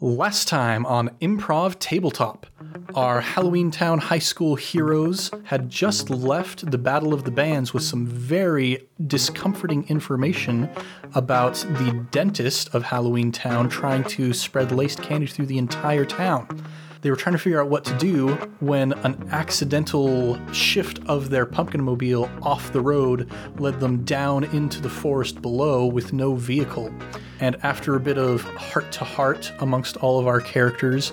Last time on Improv Tabletop, our Halloween Town High School heroes had just left the Battle of the Bands with some very discomforting information about the dentist of Halloween Town trying to spread laced candy through the entire town. They were trying to figure out what to do when an accidental shift of their pumpkin mobile off the road led them down into the forest below with no vehicle. And after a bit of heart to heart amongst all of our characters,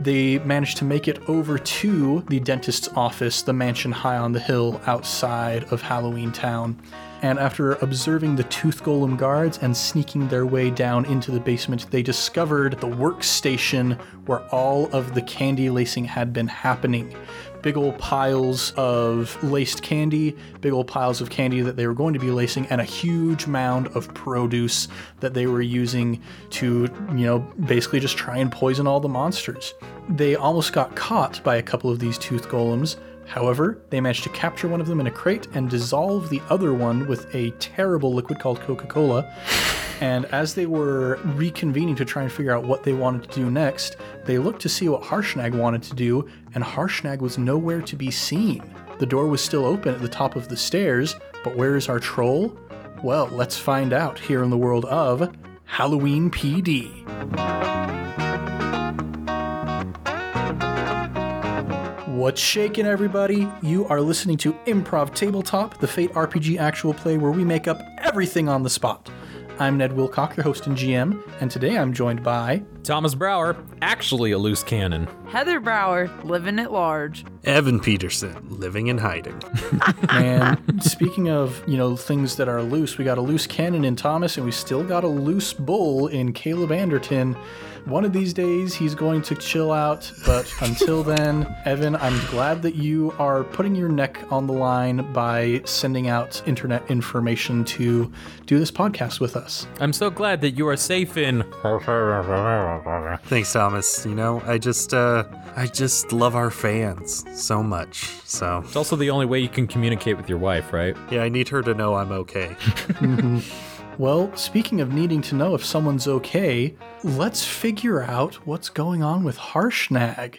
they managed to make it over to the dentist's office, the mansion high on the hill outside of Halloween Town. And after observing the tooth golem guards and sneaking their way down into the basement, they discovered the workstation where all of the candy lacing had been happening big old piles of laced candy, big old piles of candy that they were going to be lacing, and a huge mound of produce that they were using to, you know, basically just try and poison all the monsters. They almost got caught by a couple of these tooth golems. However, they managed to capture one of them in a crate and dissolve the other one with a terrible liquid called Coca Cola. And as they were reconvening to try and figure out what they wanted to do next, they looked to see what Harshnag wanted to do, and Harshnag was nowhere to be seen. The door was still open at the top of the stairs, but where is our troll? Well, let's find out here in the world of Halloween PD. What's shaking, everybody? You are listening to Improv Tabletop, the Fate RPG actual play where we make up everything on the spot. I'm Ned Wilcock, your host and GM, and today I'm joined by Thomas Brower, actually a loose cannon. Heather Brower, living at large. Evan Peterson, living in hiding. And speaking of, you know, things that are loose, we got a loose cannon in Thomas, and we still got a loose bull in Caleb Anderton. One of these days, he's going to chill out, but until then, Evan, I'm glad that you are putting your neck on the line by sending out internet information to do this podcast with us. I'm so glad that you are safe in. Thanks, Thomas. You know, I just, uh, I just love our fans so much. So, It's also the only way you can communicate with your wife, right? yeah, I need her to know I'm okay. Well, speaking of needing to know if someone's okay, let's figure out what's going on with Harshnag.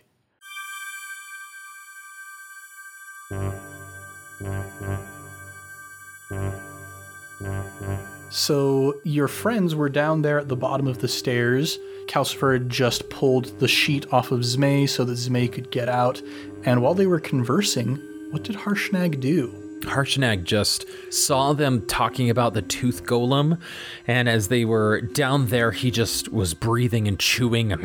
So, your friends were down there at the bottom of the stairs. Calcifer had just pulled the sheet off of Zmei so that Zmei could get out. And while they were conversing, what did Harshnag do? Harshnag just saw them talking about the tooth golem, and as they were down there, he just was breathing and chewing and,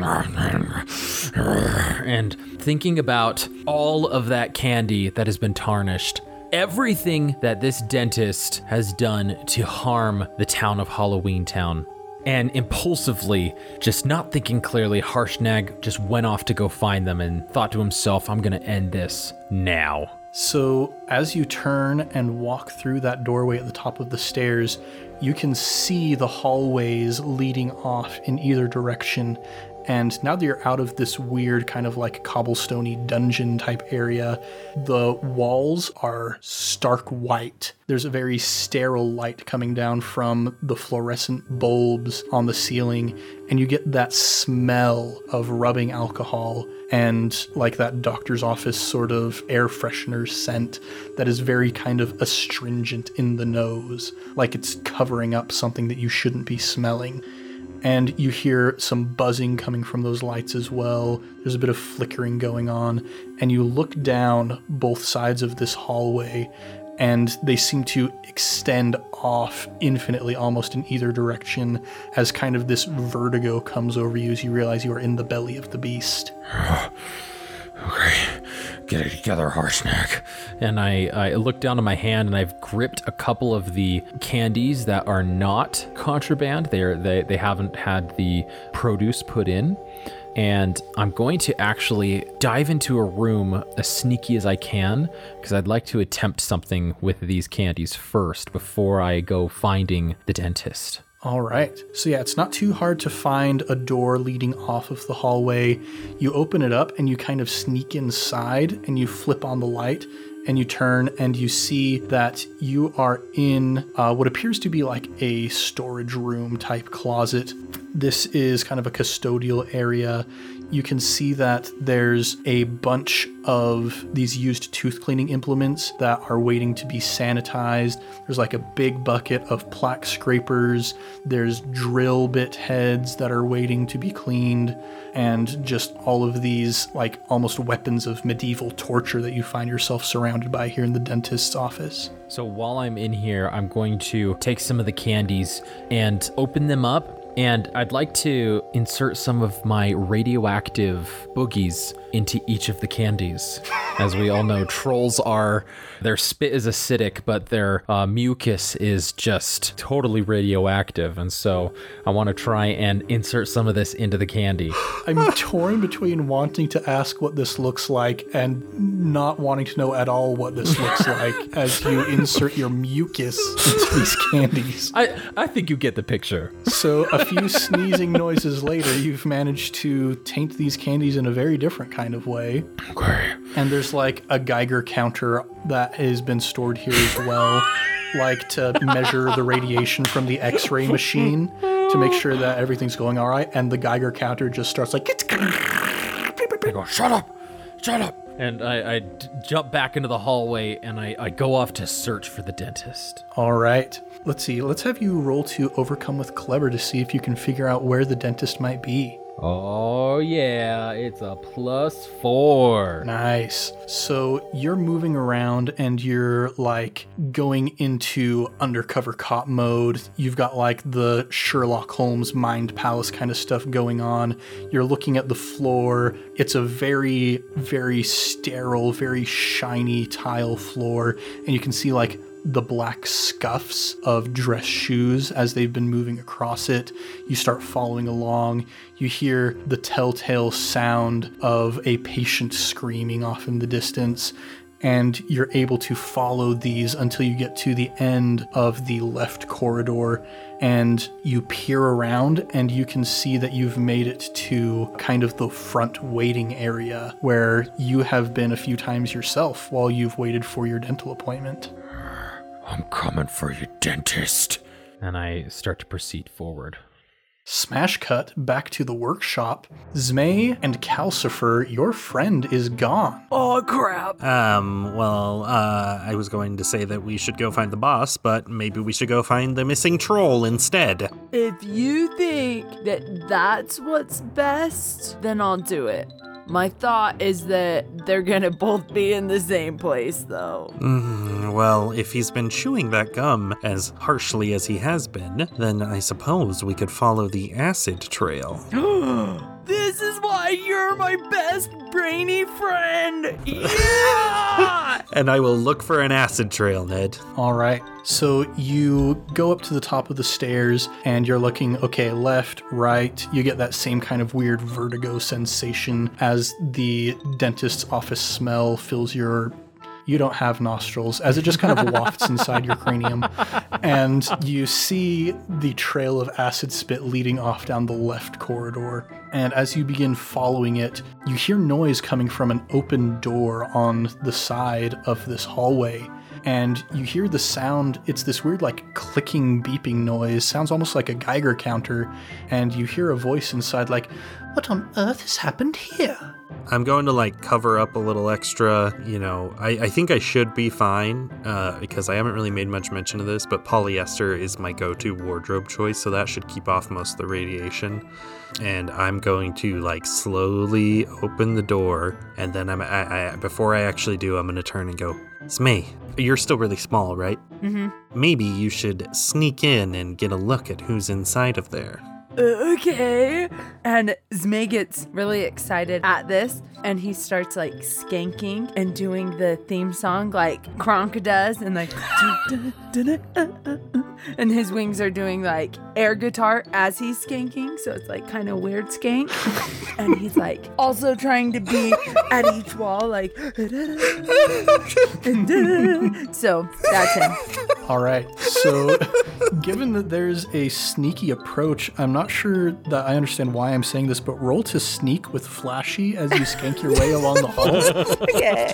and thinking about all of that candy that has been tarnished. Everything that this dentist has done to harm the town of Halloween Town. And impulsively, just not thinking clearly, Harshnag just went off to go find them and thought to himself, I'm gonna end this now. So, as you turn and walk through that doorway at the top of the stairs, you can see the hallways leading off in either direction. And now that you're out of this weird kind of like cobblestoney dungeon type area, the walls are stark white. There's a very sterile light coming down from the fluorescent bulbs on the ceiling, and you get that smell of rubbing alcohol and like that doctor's office sort of air freshener scent that is very kind of astringent in the nose, like it's covering up something that you shouldn't be smelling. And you hear some buzzing coming from those lights as well. There's a bit of flickering going on, and you look down both sides of this hallway, and they seem to extend off infinitely almost in either direction as kind of this vertigo comes over you as you realize you are in the belly of the beast. Okay, get it together, Harshnag. And I, I look down at my hand and I've gripped a couple of the candies that are not contraband. They're they they haven't had the produce put in. And I'm going to actually dive into a room as sneaky as I can because I'd like to attempt something with these candies first before I go finding the dentist. All right. So, yeah, it's not too hard to find a door leading off of the hallway. You open it up and you kind of sneak inside and you flip on the light, and you turn and you see that you are in uh, what appears to be like a storage room type closet. This is kind of a custodial area. You can see that there's a bunch of these used tooth cleaning implements that are waiting to be sanitized. There's like a big bucket of plaque scrapers. There's drill bit heads that are waiting to be cleaned. And just all of these, like almost weapons of medieval torture that you find yourself surrounded by here in the dentist's office. So while I'm in here, I'm going to take some of the candies and open them up. And I'd like to insert some of my radioactive boogies into each of the candies. As we all know, trolls are, their spit is acidic, but their uh, mucus is just totally radioactive. And so I want to try and insert some of this into the candy. I'm torn between wanting to ask what this looks like and not wanting to know at all what this looks like as you insert your mucus into these candies. I, I think you get the picture. So, a few sneezing noises later, you've managed to taint these candies in a very different kind of way. Okay. And there's like a Geiger counter that has been stored here as well, like to measure the radiation from the x ray machine to make sure that everything's going all right. And the Geiger counter just starts like, I go, shut up, shut up. And I, I d- jump back into the hallway and I, I go off to search for the dentist. all right. Let's see. Let's have you roll to overcome with clever to see if you can figure out where the dentist might be. Oh, yeah, it's a plus four. Nice. So you're moving around and you're like going into undercover cop mode. You've got like the Sherlock Holmes mind palace kind of stuff going on. You're looking at the floor. It's a very, very sterile, very shiny tile floor. And you can see like the black scuffs of dress shoes as they've been moving across it. You start following along. You hear the telltale sound of a patient screaming off in the distance. And you're able to follow these until you get to the end of the left corridor. And you peer around, and you can see that you've made it to kind of the front waiting area where you have been a few times yourself while you've waited for your dental appointment. I'm coming for you, dentist. And I start to proceed forward. Smash cut back to the workshop. Zmei and Calcifer, your friend is gone. Oh crap! Um, well, uh, I was going to say that we should go find the boss, but maybe we should go find the missing troll instead. If you think that that's what's best, then I'll do it. My thought is that they're gonna both be in the same place, though. Mm, well, if he's been chewing that gum as harshly as he has been, then I suppose we could follow the acid trail. this is why you're my best brainy friend. Yeah! And I will look for an acid trail, Ned. All right. So you go up to the top of the stairs and you're looking, okay, left, right. You get that same kind of weird vertigo sensation as the dentist's office smell fills your. You don't have nostrils, as it just kind of wafts inside your cranium. And you see the trail of acid spit leading off down the left corridor. And as you begin following it, you hear noise coming from an open door on the side of this hallway and you hear the sound it's this weird like clicking beeping noise sounds almost like a geiger counter and you hear a voice inside like what on earth has happened here I'm going to like cover up a little extra. You know, I, I think I should be fine uh, because I haven't really made much mention of this, but polyester is my go to wardrobe choice, so that should keep off most of the radiation. And I'm going to like slowly open the door, and then I'm I, I, before I actually do, I'm going to turn and go, It's me. you're still really small, right? Mhm. Maybe you should sneak in and get a look at who's inside of there. Uh, okay. And Zmei gets really excited at this and he starts like skanking and doing the theme song like Kronk does and like and his wings are doing like air guitar as he's skanking so it's like kind of weird skank and he's like also trying to be at each wall like so that's him All right. So, given that there's a sneaky approach, I'm not sure that I understand why I'm saying this, but roll to sneak with flashy as you skank your way along the hall. Okay.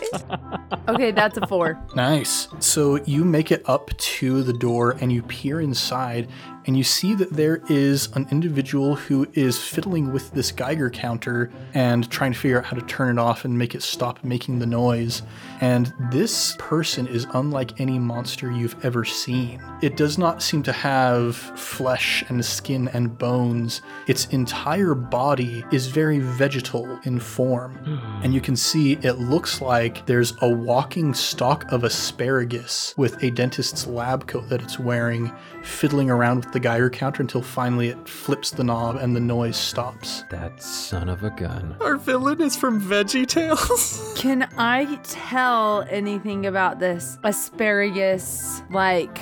okay, that's a four. Nice. So you make it up to the door and you peer inside and you see that there is an individual who is fiddling with this Geiger counter and trying to figure out how to turn it off and make it stop making the noise. And this person is unlike any monster you've ever seen. It does not seem to have flesh and skin and bones. Its entire body is very vegetal in form. And you can see it looks like there's a walking stalk of asparagus with a dentist's lab coat that it's wearing, fiddling around with the Geiger counter until finally it flips the knob and the noise stops. That son of a gun. Our villain is from Veggie Tales. Can I tell anything about this asparagus? Like,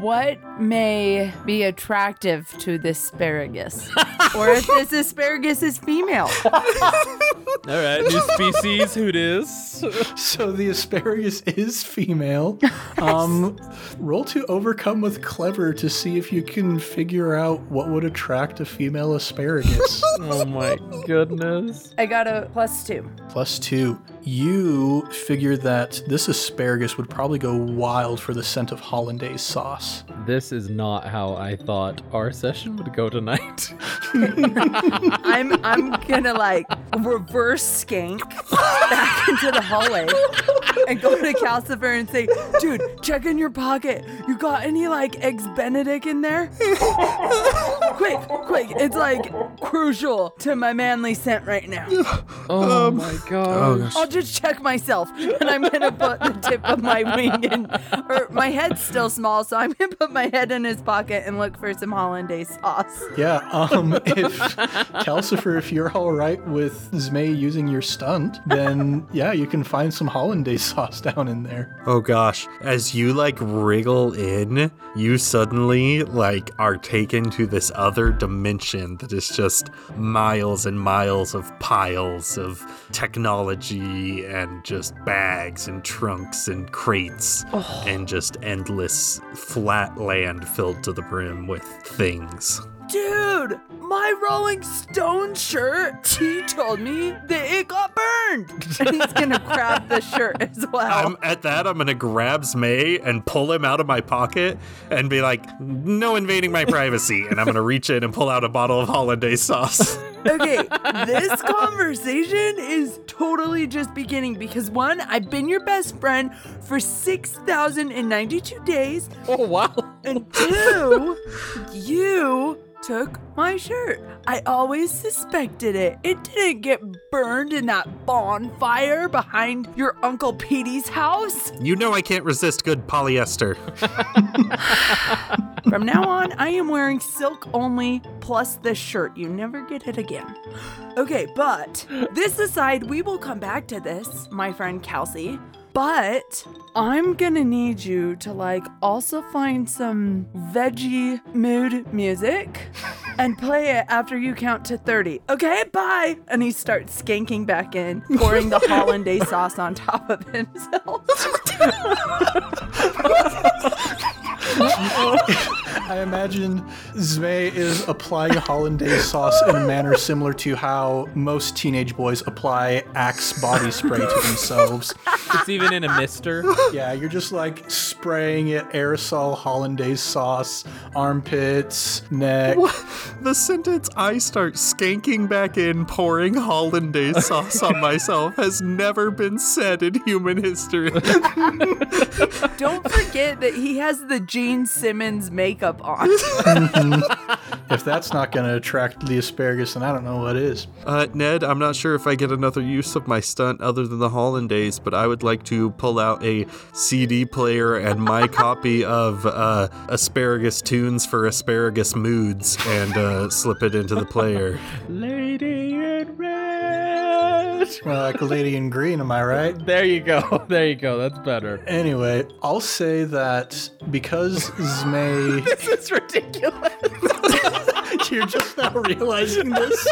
what may be attractive to this asparagus? or if this asparagus is female? All right, new species, who it is? So the asparagus is female. Um, roll to overcome with clever to see if you can figure out what would attract a female asparagus. Oh my goodness. I got a plus two. Plus two. You figure that this asparagus would probably go wild for the scent of hollandaise sauce. This is not how I thought our session would go tonight. I'm I'm gonna like reverse skank back into the hallway and go to Calcifer and say, dude, check in your pocket. You got any like eggs Benedict in there? quick, quick. It's like crucial to my manly scent right now. Oh my god. I'll just check myself and I'm gonna put the tip of my wing in or my head's still small, so I'm gonna put my head in his pocket and look for some hollandaise sauce. Yeah, um, if Calcifer, if you're all right with Zmei using your stunt, then yeah, you can find some hollandaise sauce down in there. Oh gosh, as you like wriggle in, you suddenly like are taken to this other dimension that is just miles and miles of piles of technology and just bags and trunks and crates oh. and just endless flat land filled to the brim with things. Dude, my Rolling Stone shirt, he told me that it got burned. And he's gonna grab the shirt as well. I'm at that. I'm gonna grab Zmei and pull him out of my pocket and be like, "No invading my privacy." And I'm gonna reach in and pull out a bottle of hollandaise sauce. okay, this conversation is totally just beginning because one, I've been your best friend for 6,092 days, Oh wow. and two, you took my shirt. I always suspected it. It didn't get burned in that bonfire behind your Uncle Petey's house. you know I can't resist good polyester. From now on, I am wearing silk only plus this shirt. You never get it again. Okay, but this aside, we will come back to this, my friend Kelsey. But I'm gonna need you to like also find some veggie mood music and play it after you count to 30. Okay, bye. And he starts skanking back in, pouring the hollandaise sauce on top of himself. I imagine Zmei is applying hollandaise sauce in a manner similar to how most teenage boys apply Axe body spray to themselves. It's even in a mister. Yeah, you're just like spraying it aerosol hollandaise sauce, armpits, neck. the sentence I start skanking back in, pouring hollandaise sauce on myself has never been said in human history. Don't forget that he has the Gene Simmons makeup on. Mm-hmm. If that's not going to attract the asparagus, then I don't know what is. Uh, Ned, I'm not sure if I get another use of my stunt other than the hollandaise, but I would like to pull out a CD player and my copy of uh, Asparagus Tunes for Asparagus Moods and uh, slip it into the player. Lady in red. Well, like a lady in green, am I right? There you go. There you go. That's better. Anyway, I'll say that because Zmei. this is ridiculous. You're just now realizing this?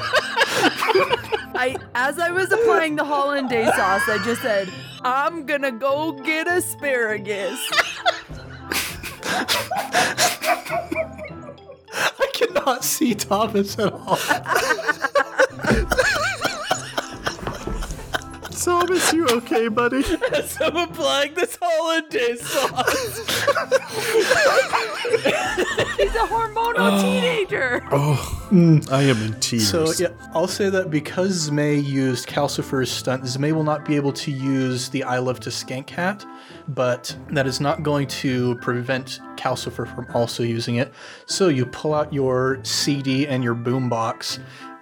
I, as I was applying the hollandaise sauce, I just said, "I'm gonna go get asparagus." I cannot see Thomas at all. Thomas, you okay, buddy? I'm applying this holiday sauce. He's a hormonal oh. teenager. Oh mm, I am in tears. So yeah, I'll say that because Zmei used Calcifer's stunt, Zmei will not be able to use the I Love to Skank hat, but that is not going to prevent Calcifer from also using it. So you pull out your CD and your boombox,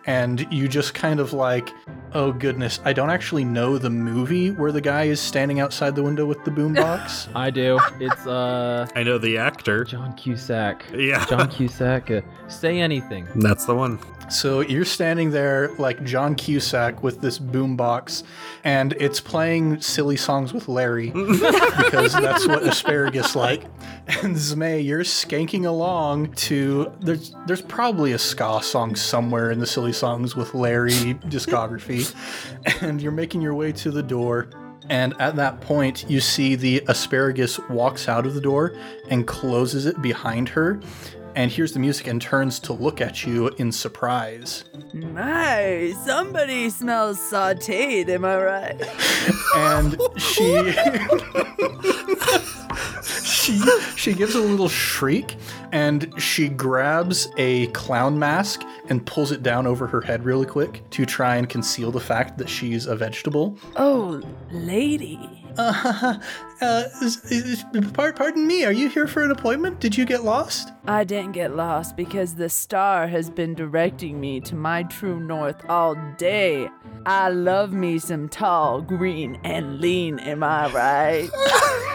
and you just kind of like, oh goodness, I don't actually know the movie where the guy is standing outside the window with the boombox. I do. It's uh I know the actor. John Cusack. Yeah. John Cusack. Uh, say anything. That's the one. So you're standing there like John Cusack with this boombox, and it's playing silly songs with Larry because that's what asparagus like. And Zmei, you're skanking along to there's there's probably a ska song somewhere in the silly songs with Larry discography, and you're making your way to the door. And at that point, you see the asparagus walks out of the door and closes it behind her and hears the music and turns to look at you in surprise. My, somebody smells sauteed, am I right? And she she she gives a little shriek and she grabs a clown mask and pulls it down over her head really quick to try and conceal the fact that she's a vegetable. Oh, lady. Uh, par- pardon me, are you here for an appointment? Did you get lost? I didn't get lost because the star has been directing me to my true north all day. I love me some tall, green, and lean, am I right?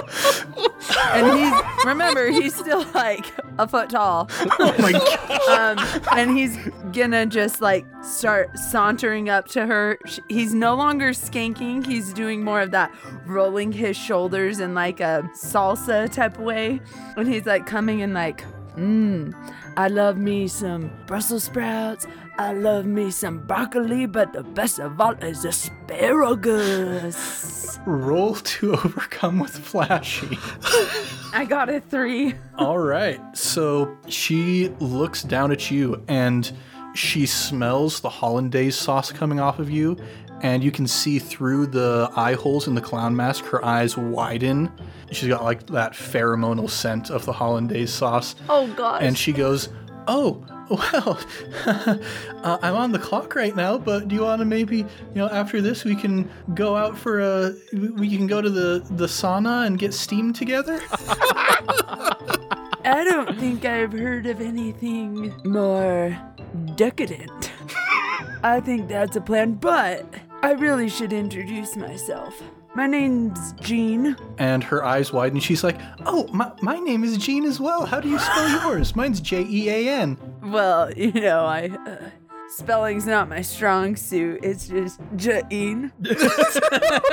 and he's, remember, he's still like a foot tall. Oh my god. Um, and he's gonna just like start sauntering up to her. He's no longer skanking, he's doing more of that rolling his shoulders in like a salsa type way. And he's like coming in like, mmm, I love me some Brussels sprouts. I love me some broccoli, but the best of all is asparagus. Roll to overcome with flashy. I got a three. All right. So she looks down at you and she smells the hollandaise sauce coming off of you. And you can see through the eye holes in the clown mask, her eyes widen. She's got like that pheromonal scent of the hollandaise sauce. Oh God. And she goes, Oh, well, uh, I'm on the clock right now, but do you want to maybe, you know, after this, we can go out for a, we can go to the, the sauna and get steamed together? I don't think I've heard of anything more decadent. I think that's a plan, but I really should introduce myself. My name's Jean. And her eyes widen. She's like, "Oh, my, my name is Jean as well. How do you spell yours? Mine's J E A N." Well, you know, I uh, spelling's not my strong suit. It's just Jean.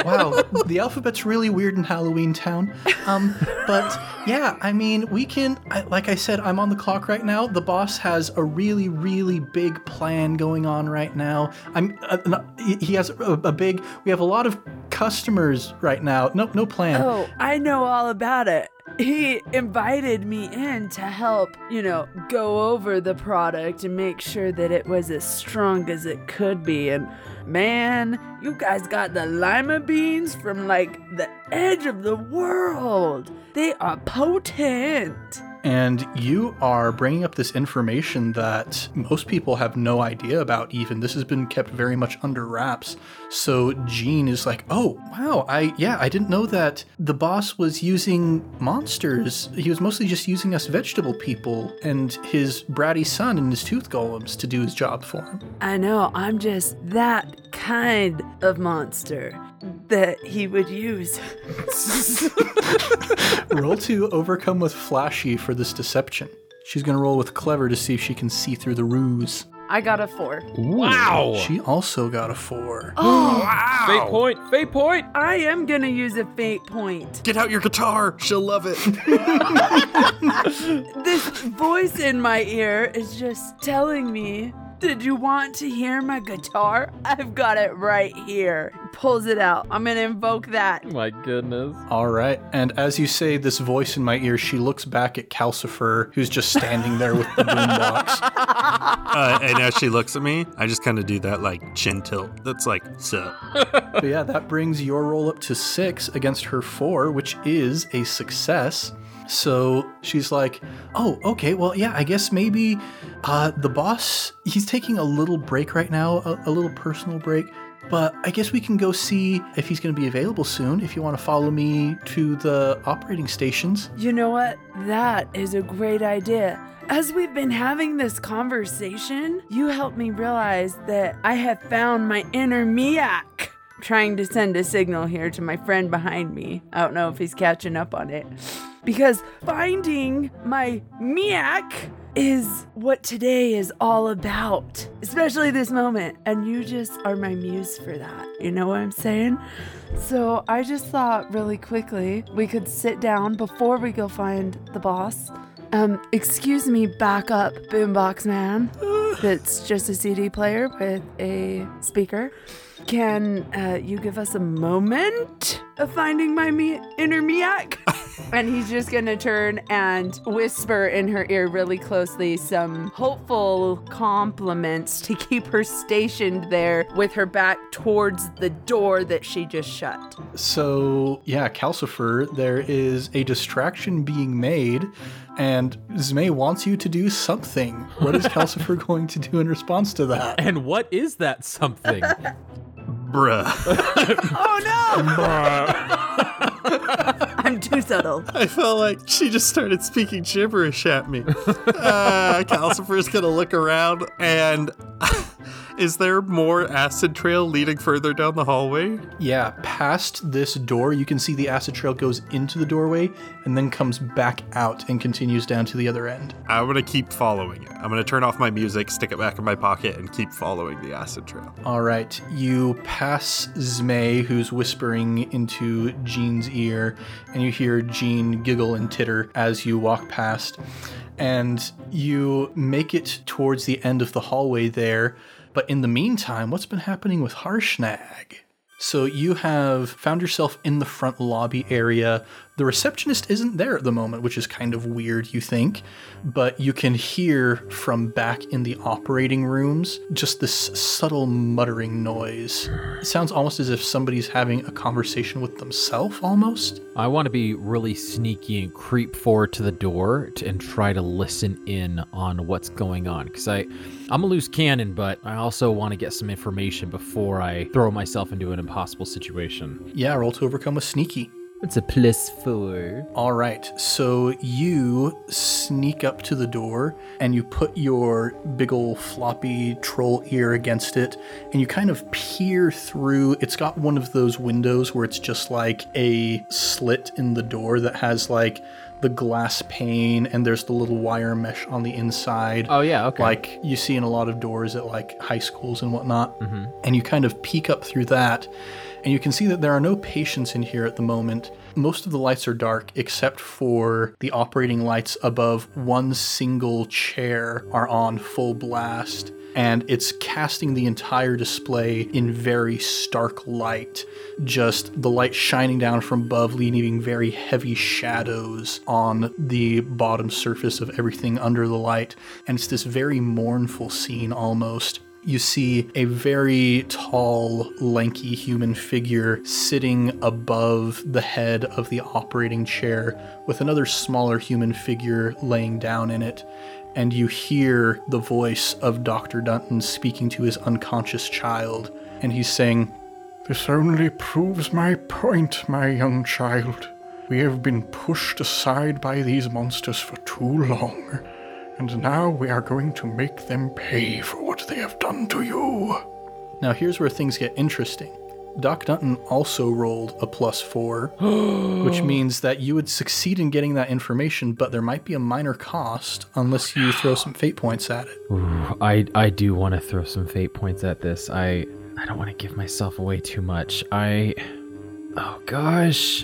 Wow, the alphabet's really weird in Halloween Town. Um, but yeah, I mean, we can. I, like I said, I'm on the clock right now. The boss has a really, really big plan going on right now. I'm. Uh, no, he he has a, a big. We have a lot of customers right now. No, no plan. Oh, I know all about it. He invited me in to help, you know, go over the product and make sure that it was as strong as it could be. And man, you guys got the lima beans from like the edge of the world. They are potent. And you are bringing up this information that most people have no idea about, even. This has been kept very much under wraps. So Jean is like, oh, wow, I, yeah, I didn't know that the boss was using monsters. He was mostly just using us vegetable people and his bratty son and his tooth golems to do his job for him. I know, I'm just that kind of monster that he would use. roll to overcome with flashy for this deception. She's gonna roll with clever to see if she can see through the ruse. I got a four. Wow. She also got a four. Oh, wow. Fate point. Fate point. I am gonna use a fate point. Get out your guitar. She'll love it. This voice in my ear is just telling me Did you want to hear my guitar? I've got it right here. Pulls it out. I'm gonna invoke that. My goodness. All right. And as you say this voice in my ear, she looks back at Calcifer, who's just standing there with the boombox. Uh, and as she looks at me, I just kind of do that like chin tilt. That's like, so. But yeah, that brings your roll up to six against her four, which is a success. So she's like, "Oh, okay. Well, yeah. I guess maybe uh, the boss. He's taking a little break right now, a, a little personal break. But I guess we can go see if he's going to be available soon. If you want to follow me to the operating stations. You know what? That is a great idea. As we've been having this conversation, you helped me realize that I have found my inner Miak. Trying to send a signal here to my friend behind me. I don't know if he's catching up on it. Because finding my Miak is what today is all about, especially this moment. And you just are my muse for that. You know what I'm saying? So I just thought really quickly we could sit down before we go find the boss. Um, excuse me, backup boombox man. That's just a CD player with a speaker. Can uh, you give us a moment of finding my me- inner Miak? and he's just gonna turn and whisper in her ear really closely some hopeful compliments to keep her stationed there with her back towards the door that she just shut. So yeah, Calcifer, there is a distraction being made, and Zmei wants you to do something. What is Calcifer going to do in response to that? And what is that something? Bruh. Oh no! Bruh. I'm too subtle. I felt like she just started speaking gibberish at me. uh, Calcifer's gonna look around and. Is there more acid trail leading further down the hallway? Yeah, past this door, you can see the acid trail goes into the doorway and then comes back out and continues down to the other end. I'm gonna keep following it. I'm gonna turn off my music, stick it back in my pocket, and keep following the acid trail. All right, you pass Zmei, who's whispering into Jean's ear, and you hear Jean giggle and titter as you walk past. And you make it towards the end of the hallway there. But in the meantime, what's been happening with Harshnag? So you have found yourself in the front lobby area. The receptionist isn't there at the moment, which is kind of weird, you think, but you can hear from back in the operating rooms just this subtle muttering noise. It sounds almost as if somebody's having a conversation with themselves, almost. I want to be really sneaky and creep forward to the door and try to listen in on what's going on. Because I, I'm a loose cannon, but I also want to get some information before I throw myself into an impossible situation. Yeah, roll to overcome with sneaky. It's a plus four. All right, so you sneak up to the door and you put your big ol' floppy troll ear against it and you kind of peer through. It's got one of those windows where it's just like a slit in the door that has like the glass pane and there's the little wire mesh on the inside. Oh yeah, okay. Like you see in a lot of doors at like high schools and whatnot. Mm-hmm. And you kind of peek up through that, and you can see that there are no patients in here at the moment. Most of the lights are dark except for the operating lights above one single chair are on full blast. And it's casting the entire display in very stark light. Just the light shining down from above, leaving very heavy shadows on the bottom surface of everything under the light. And it's this very mournful scene almost you see a very tall, lanky human figure sitting above the head of the operating chair with another smaller human figure laying down in it. And you hear the voice of Dr. Dunton speaking to his unconscious child. And he's saying, This only proves my point, my young child. We have been pushed aside by these monsters for too long, and now we are going to make them pay for what they have done to you. Now, here's where things get interesting. Doc Dunton also rolled a plus four, which means that you would succeed in getting that information, but there might be a minor cost unless you throw some fate points at it. I I do want to throw some fate points at this. I I don't want to give myself away too much. I Oh gosh.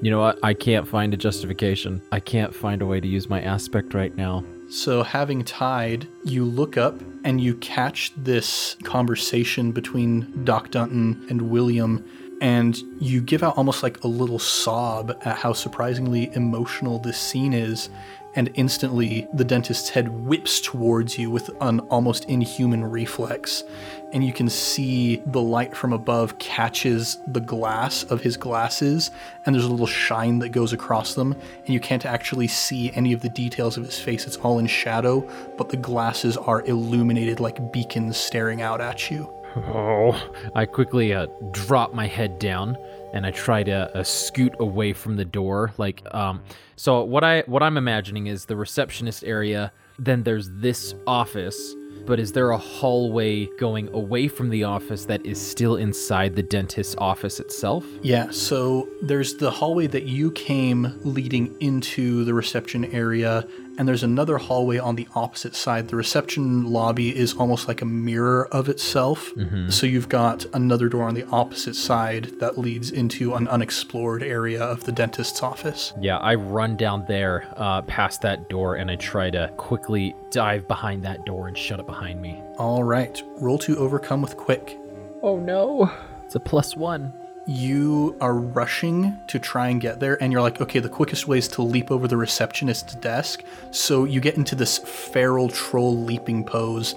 You know what? I can't find a justification. I can't find a way to use my aspect right now. So, having tied, you look up and you catch this conversation between Doc Dunton and William, and you give out almost like a little sob at how surprisingly emotional this scene is. And instantly, the dentist's head whips towards you with an almost inhuman reflex. And you can see the light from above catches the glass of his glasses, and there's a little shine that goes across them. And you can't actually see any of the details of his face, it's all in shadow, but the glasses are illuminated like beacons staring out at you. Oh, I quickly uh, drop my head down and I try to uh, scoot away from the door. Like, um, so what I what I'm imagining is the receptionist area. Then there's this office, but is there a hallway going away from the office that is still inside the dentist's office itself? Yeah, so there's the hallway that you came leading into the reception area, and there's another hallway on the opposite side. The reception lobby is almost like a mirror of itself. So you've got another door on the opposite side that leads into an unexplored area of the dentist's office. Yeah, I run down there, uh, past that door, and I try to quickly dive behind that door and shut it behind me. All right, roll to overcome with quick. Oh no! It's a plus one. You are rushing to try and get there and you're like okay the quickest way is to leap over the receptionist's desk. So you get into this feral troll leaping pose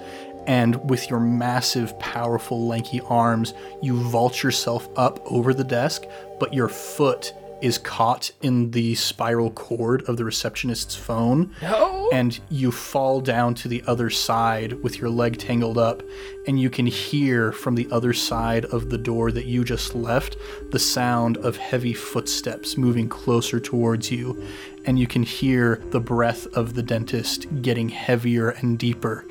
and with your massive powerful lanky arms you vault yourself up over the desk but your foot is caught in the spiral cord of the receptionist's phone and you fall down to the other side with your leg tangled up and you can hear from the other side of the door that you just left the sound of heavy footsteps moving closer towards you and you can hear the breath of the dentist getting heavier and deeper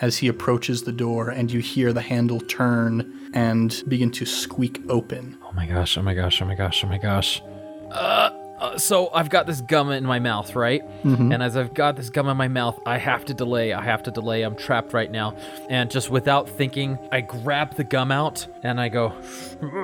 as he approaches the door and you hear the handle turn and begin to squeak open my gosh, oh my gosh, oh my gosh, oh my gosh. Uh, uh, so I've got this gum in my mouth, right? And as I've got this gum in my mouth, I have to delay. I have to delay. I'm trapped right now. And just without thinking, I grab the gum out and I go,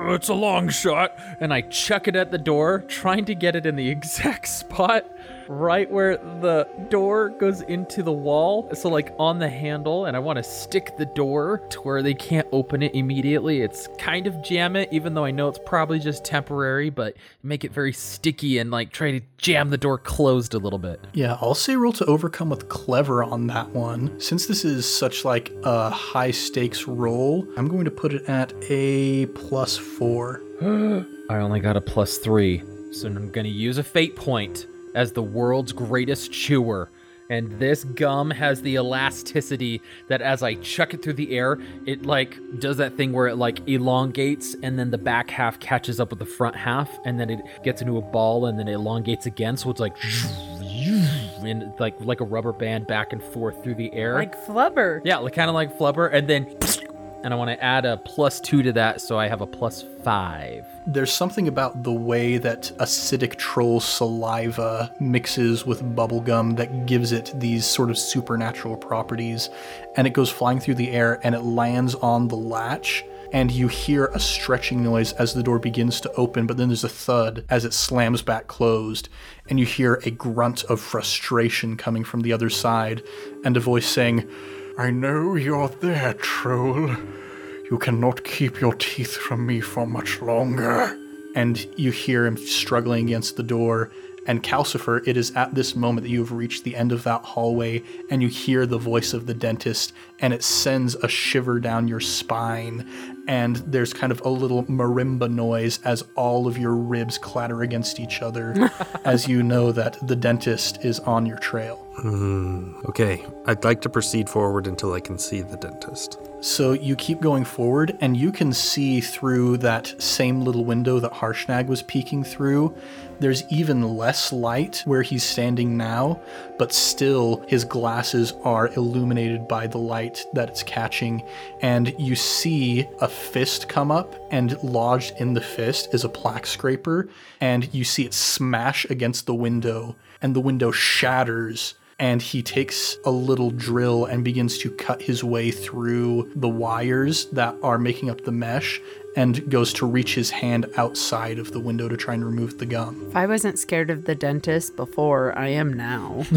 it's a long shot. And I chuck it at the door, trying to get it in the exact spot right where the door goes into the wall. So, like on the handle, and I want to stick the door to where they can't open it immediately. It's kind of jam it, even though I know it's probably just temporary, but make it very sticky and like try to jam the door closed a little bit. Yeah, I'll say roll to overcome with clever on that one. Since this is such like a high stakes roll, I'm going to put it at a plus four. I only got a plus three, so I'm gonna use a fate point as the world's greatest chewer. And this gum has the elasticity that as I chuck it through the air, it like does that thing where it like elongates and then the back half catches up with the front half and then it gets into a ball and then it elongates again. So it's like and like like a rubber band back and forth through the air. Like flubber. yeah, like kind of like flubber, and then and I want to add a plus two to that, so I have a plus five. There's something about the way that acidic troll saliva mixes with bubblegum that gives it these sort of supernatural properties. And it goes flying through the air and it lands on the latch. And you hear a stretching noise as the door begins to open, but then there's a thud as it slams back closed. And you hear a grunt of frustration coming from the other side, and a voice saying, I know you're there, troll. You cannot keep your teeth from me for much longer. and you hear him struggling against the door. And Calcifer, it is at this moment that you have reached the end of that hallway, and you hear the voice of the dentist, and it sends a shiver down your spine. And there's kind of a little marimba noise as all of your ribs clatter against each other, as you know that the dentist is on your trail. Hmm, okay, I'd like to proceed forward until I can see the dentist. So you keep going forward, and you can see through that same little window that Harshnag was peeking through. There's even less light where he's standing now, but still his glasses are illuminated by the light that it's catching. And you see a fist come up, and lodged in the fist is a plaque scraper, and you see it smash against the window, and the window shatters and he takes a little drill and begins to cut his way through the wires that are making up the mesh and goes to reach his hand outside of the window to try and remove the gum. If I wasn't scared of the dentist before, I am now.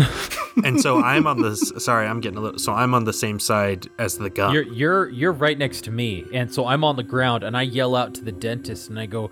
And so I'm on the sorry, I'm getting a little so I'm on the same side as the gum. You're you're you're right next to me, and so I'm on the ground, and I yell out to the dentist, and I go,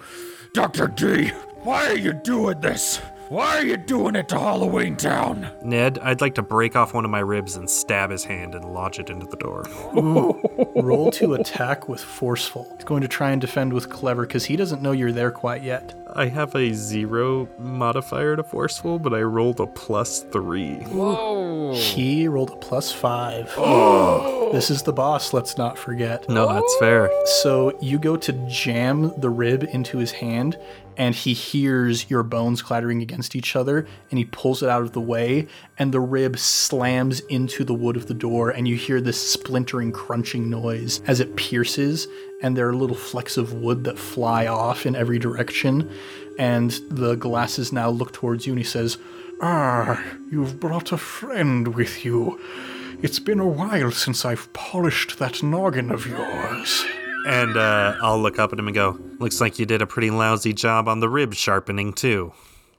Dr. D, why are you doing this? Why are you doing it to Halloween Town? Ned, I'd like to break off one of my ribs and stab his hand and lodge it into the door. Roll to attack with forceful. He's going to try and defend with clever because he doesn't know you're there quite yet. I have a zero modifier to forceful, but I rolled a plus three. Whoa. He rolled a plus five. Oh. oh. This is the boss, let's not forget. No, that's fair. So you go to jam the rib into his hand, and he hears your bones clattering against each other, and he pulls it out of the way, and the rib slams into the wood of the door, and you hear this splintering, crunching noise as it pierces, and there are little flecks of wood that fly off in every direction. And the glasses now look towards you, and he says, Ah, you've brought a friend with you. It's been a while since I've polished that noggin of yours. And uh, I'll look up at him and go, Looks like you did a pretty lousy job on the rib sharpening, too.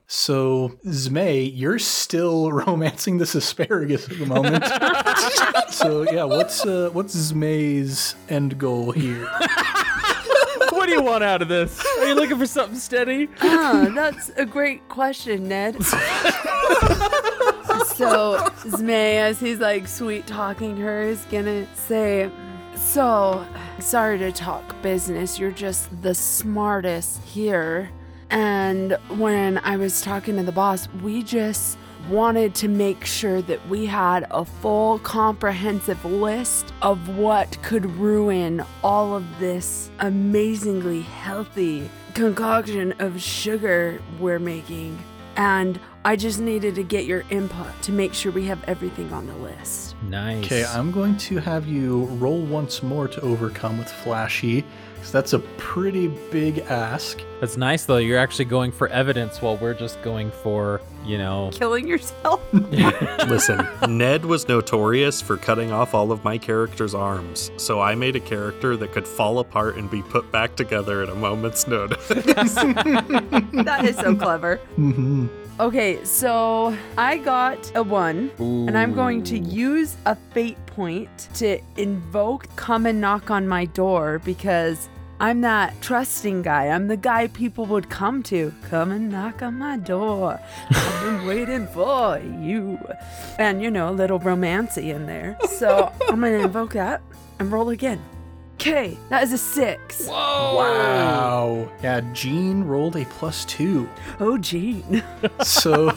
So, Zmei, you're still romancing this asparagus at the moment. so, yeah, what's uh, what's Zmei's end goal here? "What do you want out of this? Are you looking for something steady?" Ah, that's a great question, Ned. so Zmei, as he's like sweet talking her, is gonna say, "So sorry to talk business. You're just the smartest here." And when I was talking to the boss, we just wanted to make sure that we had a full comprehensive list of what could ruin all of this amazingly healthy concoction of sugar we're making. And I just needed to get your input to make sure we have everything on the list. Nice. Okay, I'm going to have you roll once more to overcome with Flashy, because that's a pretty big ask. That's nice though. You're actually going for evidence while we're just going for, you know. Killing yourself? Listen, Ned was notorious for cutting off all of my character's arms, so I made a character that could fall apart and be put back together at a moment's notice. that is so clever. Mm-hmm. Okay, so I got a one, and I'm going to use a fate point to invoke come and knock on my door because I'm that trusting guy. I'm the guy people would come to. Come and knock on my door. I've been waiting for you. And you know, a little romancy in there. So I'm gonna invoke that and roll again. Okay, that is a six. Whoa! Wow. Yeah, Jean rolled a plus two. Oh, Gene. So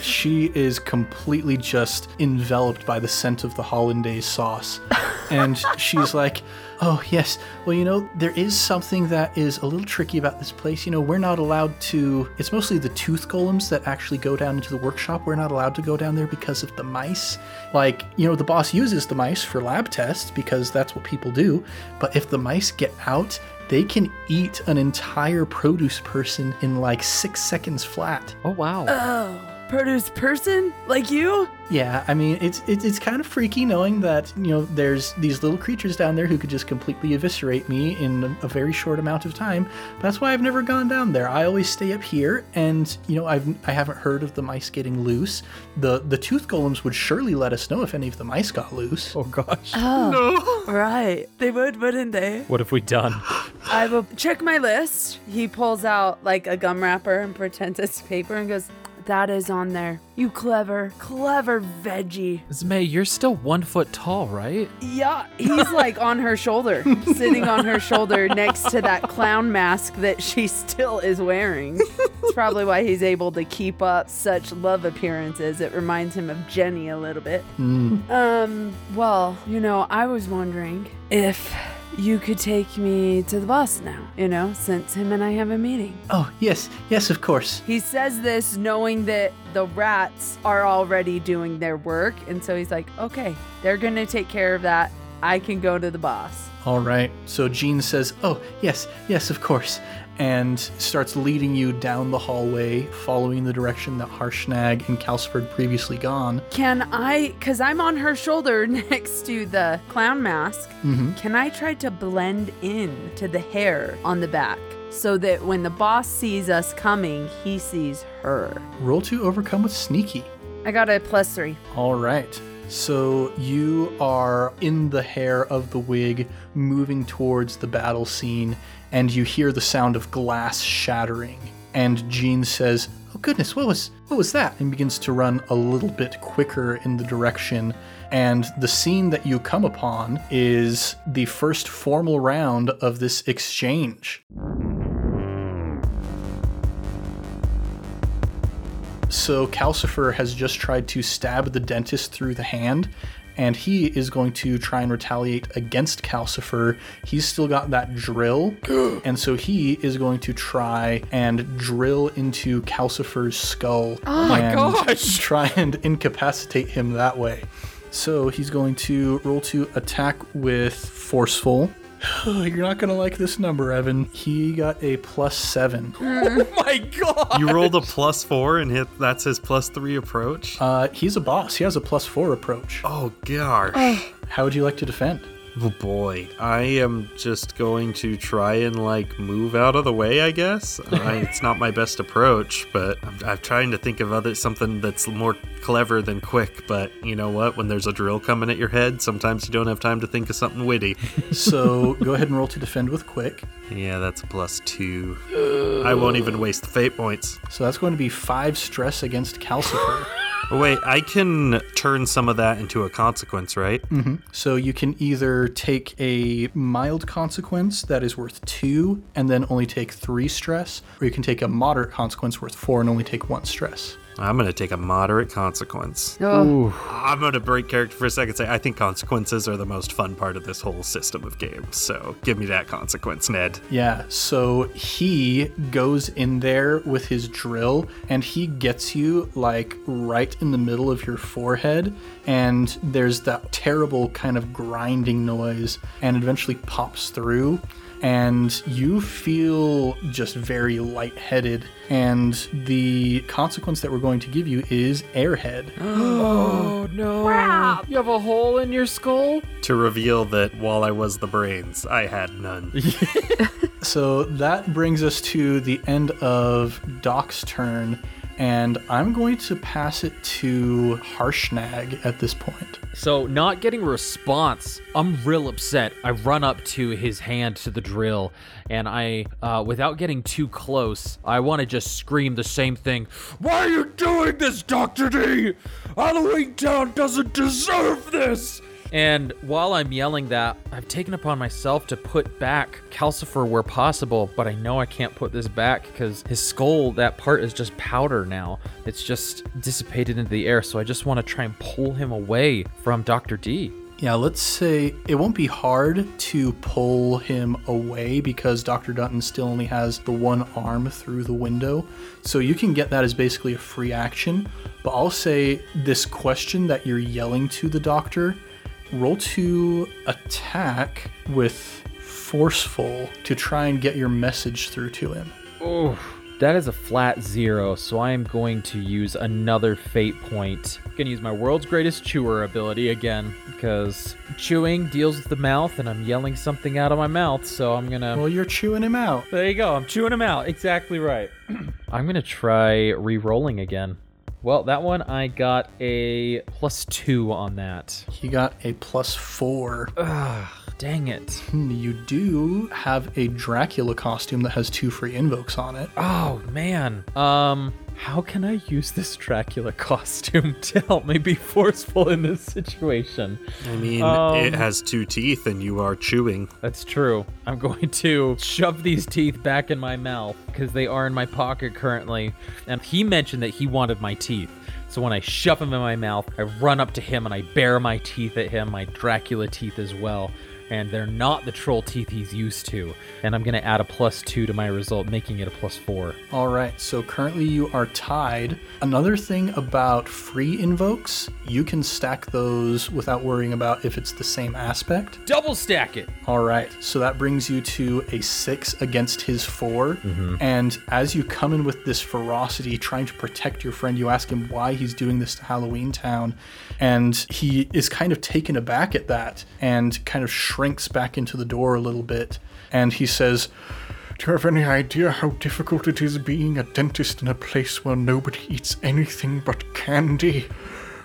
she is completely just enveloped by the scent of the hollandaise sauce. And she's like, Oh, yes. Well, you know, there is something that is a little tricky about this place. You know, we're not allowed to. It's mostly the tooth golems that actually go down into the workshop. We're not allowed to go down there because of the mice. Like, you know, the boss uses the mice for lab tests because that's what people do. But if the mice get out, they can eat an entire produce person in like six seconds flat. Oh wow. Oh, produce person like you? Yeah, I mean it's it's it's kind of freaky knowing that you know there's these little creatures down there who could just completely eviscerate me in a, a very short amount of time. But that's why I've never gone down there. I always stay up here, and you know I've I haven't heard of the mice getting loose. The the tooth golems would surely let us know if any of the mice got loose. oh gosh. Oh, right. They would, wouldn't they? What have we done? I will check my list. He pulls out like a gum wrapper and pretends it's paper and goes, That is on there. You clever, clever veggie. Zmei, you're still one foot tall, right? Yeah, he's like on her shoulder, sitting on her shoulder next to that clown mask that she still is wearing. It's probably why he's able to keep up such love appearances. It reminds him of Jenny a little bit. Um, well, you know, I was wondering if you could take me to the boss now, you know, since him and I have a meeting. Oh yes, yes, of course. He says this knowing that the rats are already doing their work. And so he's like, okay, they're going to take care of that. I can go to the boss. All right. So Jean says, Oh, yes, yes, of course. And starts leading you down the hallway, following the direction that Harshnag and Calcifer had previously gone. Can I, because I'm on her shoulder next to the clown mask, mm-hmm. can I try to blend in to the hair on the back so that when the boss sees us coming, he sees her? Roll to overcome with sneaky. I got a plus three. All right. So you are in the hair of the wig, moving towards the battle scene, and you hear the sound of glass shattering. And Jean says, "Oh goodness, what was what was that?" and begins to run a little bit quicker in the direction. And the scene that you come upon is the first formal round of this exchange. So Calcifer has just tried to stab the dentist through the hand, and he is going to try and retaliate against Calcifer. He's still got that drill, and so he is going to try and drill into Calcifer's skull. Oh my and gosh! Try and incapacitate him that way. So he's going to roll to attack with forceful. You're not gonna like this number, Evan. He got a plus seven. Oh my god! You rolled a plus four and hit. That's his plus three approach. Uh, he's a boss. He has a plus four approach. oh gosh. How would you like to defend? Oh boy, I am just going to try and like move out of the way. I guess I, it's not my best approach, but I'm, I'm trying to think of other something that's more clever than quick. But you know what? When there's a drill coming at your head, sometimes you don't have time to think of something witty. So go ahead and roll to defend with quick. yeah, that's a plus two. I won't even waste the fate points. So that's going to be five stress against Calcifer. Oh, wait, I can turn some of that into a consequence, right? Mm-hmm. so you can either take a mild consequence that is worth two and then only take three stress, or you can take a moderate consequence worth four and only take one stress. I'm gonna take a moderate consequence. Oh, I'm gonna break character for a second. Say I think consequences are the most fun part of this whole system of games. So give me that consequence, Ned. Yeah, so he goes in there with his drill and he gets you like right in the middle of your forehead. And there's that terrible kind of grinding noise and eventually pops through. And you feel just very lightheaded. And the consequence that we're going to give you is airhead. Oh no! You have a hole in your skull? To reveal that while I was the brains, I had none. So that brings us to the end of Doc's turn, and I'm going to pass it to Harshnag at this point. So, not getting a response, I'm real upset. I run up to his hand to the drill, and I, uh, without getting too close, I want to just scream the same thing. Why are you doing this, Dr. D? Halloween Town doesn't deserve this! And while I'm yelling that, I've taken upon myself to put back Calcifer where possible, but I know I can't put this back because his skull, that part is just powder now. It's just dissipated into the air, so I just want to try and pull him away from Dr. D. Yeah, let's say it won't be hard to pull him away because Dr. Dutton still only has the one arm through the window. So you can get that as basically a free action. But I'll say this question that you're yelling to the doctor roll to attack with forceful to try and get your message through to him. Oh, that is a flat zero, so I am going to use another fate point. I'm gonna use my world's greatest chewer ability again, because chewing deals with the mouth, and I'm yelling something out of my mouth, so I'm gonna. Well, you're chewing him out. There you go. I'm chewing him out. Exactly right. I'm gonna try re-rolling again. Well, that one I got a plus two on that. He got a plus four. Ugh, Dang it. Hmm, You do have a Dracula costume that has two free invokes on it. Oh man. Um, how can I use this Dracula costume to help me be forceful in this situation? I mean, Um, it has two teeth, and you are chewing. That's true. I'm going to shove these teeth back in my mouth because they are in my pocket currently. And he mentioned that he wanted my teeth. So when I shove them in my mouth, I run up to him and I bare my teeth at him, my Dracula teeth as well. And they're not the troll teeth he's used to. And I'm going to add a plus two to my result, making it a plus four. All right, so currently you are tied. Another thing about free invokes, you can stack those without worrying about if it's the same aspect. Double stack it. All right, so that brings you to a six against his 4 mm-hmm. And as you come in with this ferocity, trying to protect your friend, you ask him why he's doing this to Halloween Town. And he is kind of taken aback at that and kind of shrinks back into the door a little bit. And he says, Do you have any idea how difficult it is being a dentist in a place where nobody eats anything but candy?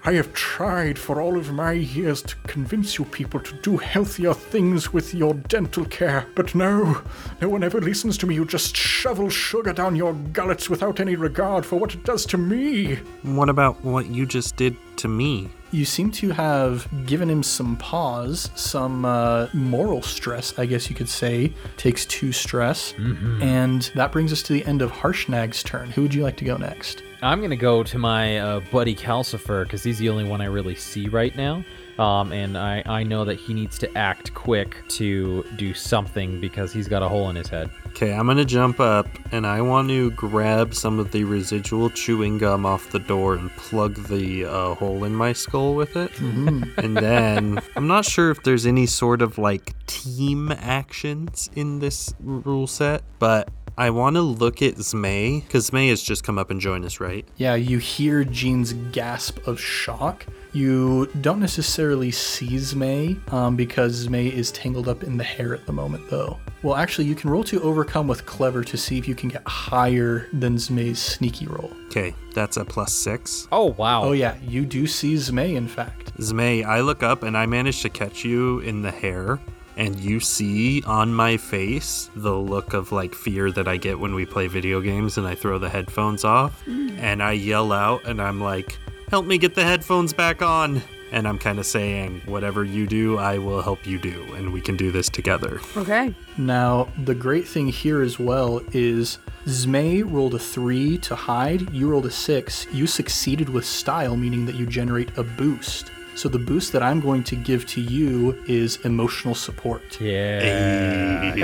I have tried for all of my years to convince you people to do healthier things with your dental care, but no, no one ever listens to me. You just shovel sugar down your gullets without any regard for what it does to me. What about what you just did to me? You seem to have given him some pause, some uh, moral stress, I guess you could say. Takes two stress. And that brings us to the end of Harshnag's turn. Who would you like to go next? I'm gonna go to my uh, buddy Calcifer because he's the only one I really see right now. Um, and I, I know that he needs to act quick to do something because he's got a hole in his head. Okay, I'm gonna jump up and I want to grab some of the residual chewing gum off the door and plug the uh, hole in my skull with it. and then I'm not sure if there's any sort of like team actions in this rule set, but I want to look at Zmei because Zmei has just come up and joined us, right? Yeah, you hear Jean's gasp of shock. You don't necessarily see Zmei um, because Zmei is tangled up in the hair at the moment, though. Well, actually, you can roll to overcome with clever to see if you can get higher than Zmei's sneaky roll. Okay, that's a plus six. Oh wow! Oh, yeah, you do see Zmei, in fact. Zmei, I look up and I manage to catch you in the hair, and you see on my face the look of like fear that I get when we play video games and I throw the headphones off. Mm. And I yell out and I'm like, help me get the headphones back on. And I'm kind of saying, whatever you do, I will help you do, and we can do this together. Okay. Now, the great thing here as well is Zmei rolled a three to hide, you rolled a six. You succeeded with style, meaning that you generate a boost. So the boost that I'm going to give to you is emotional support Yeah.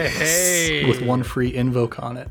with one free invoke on it.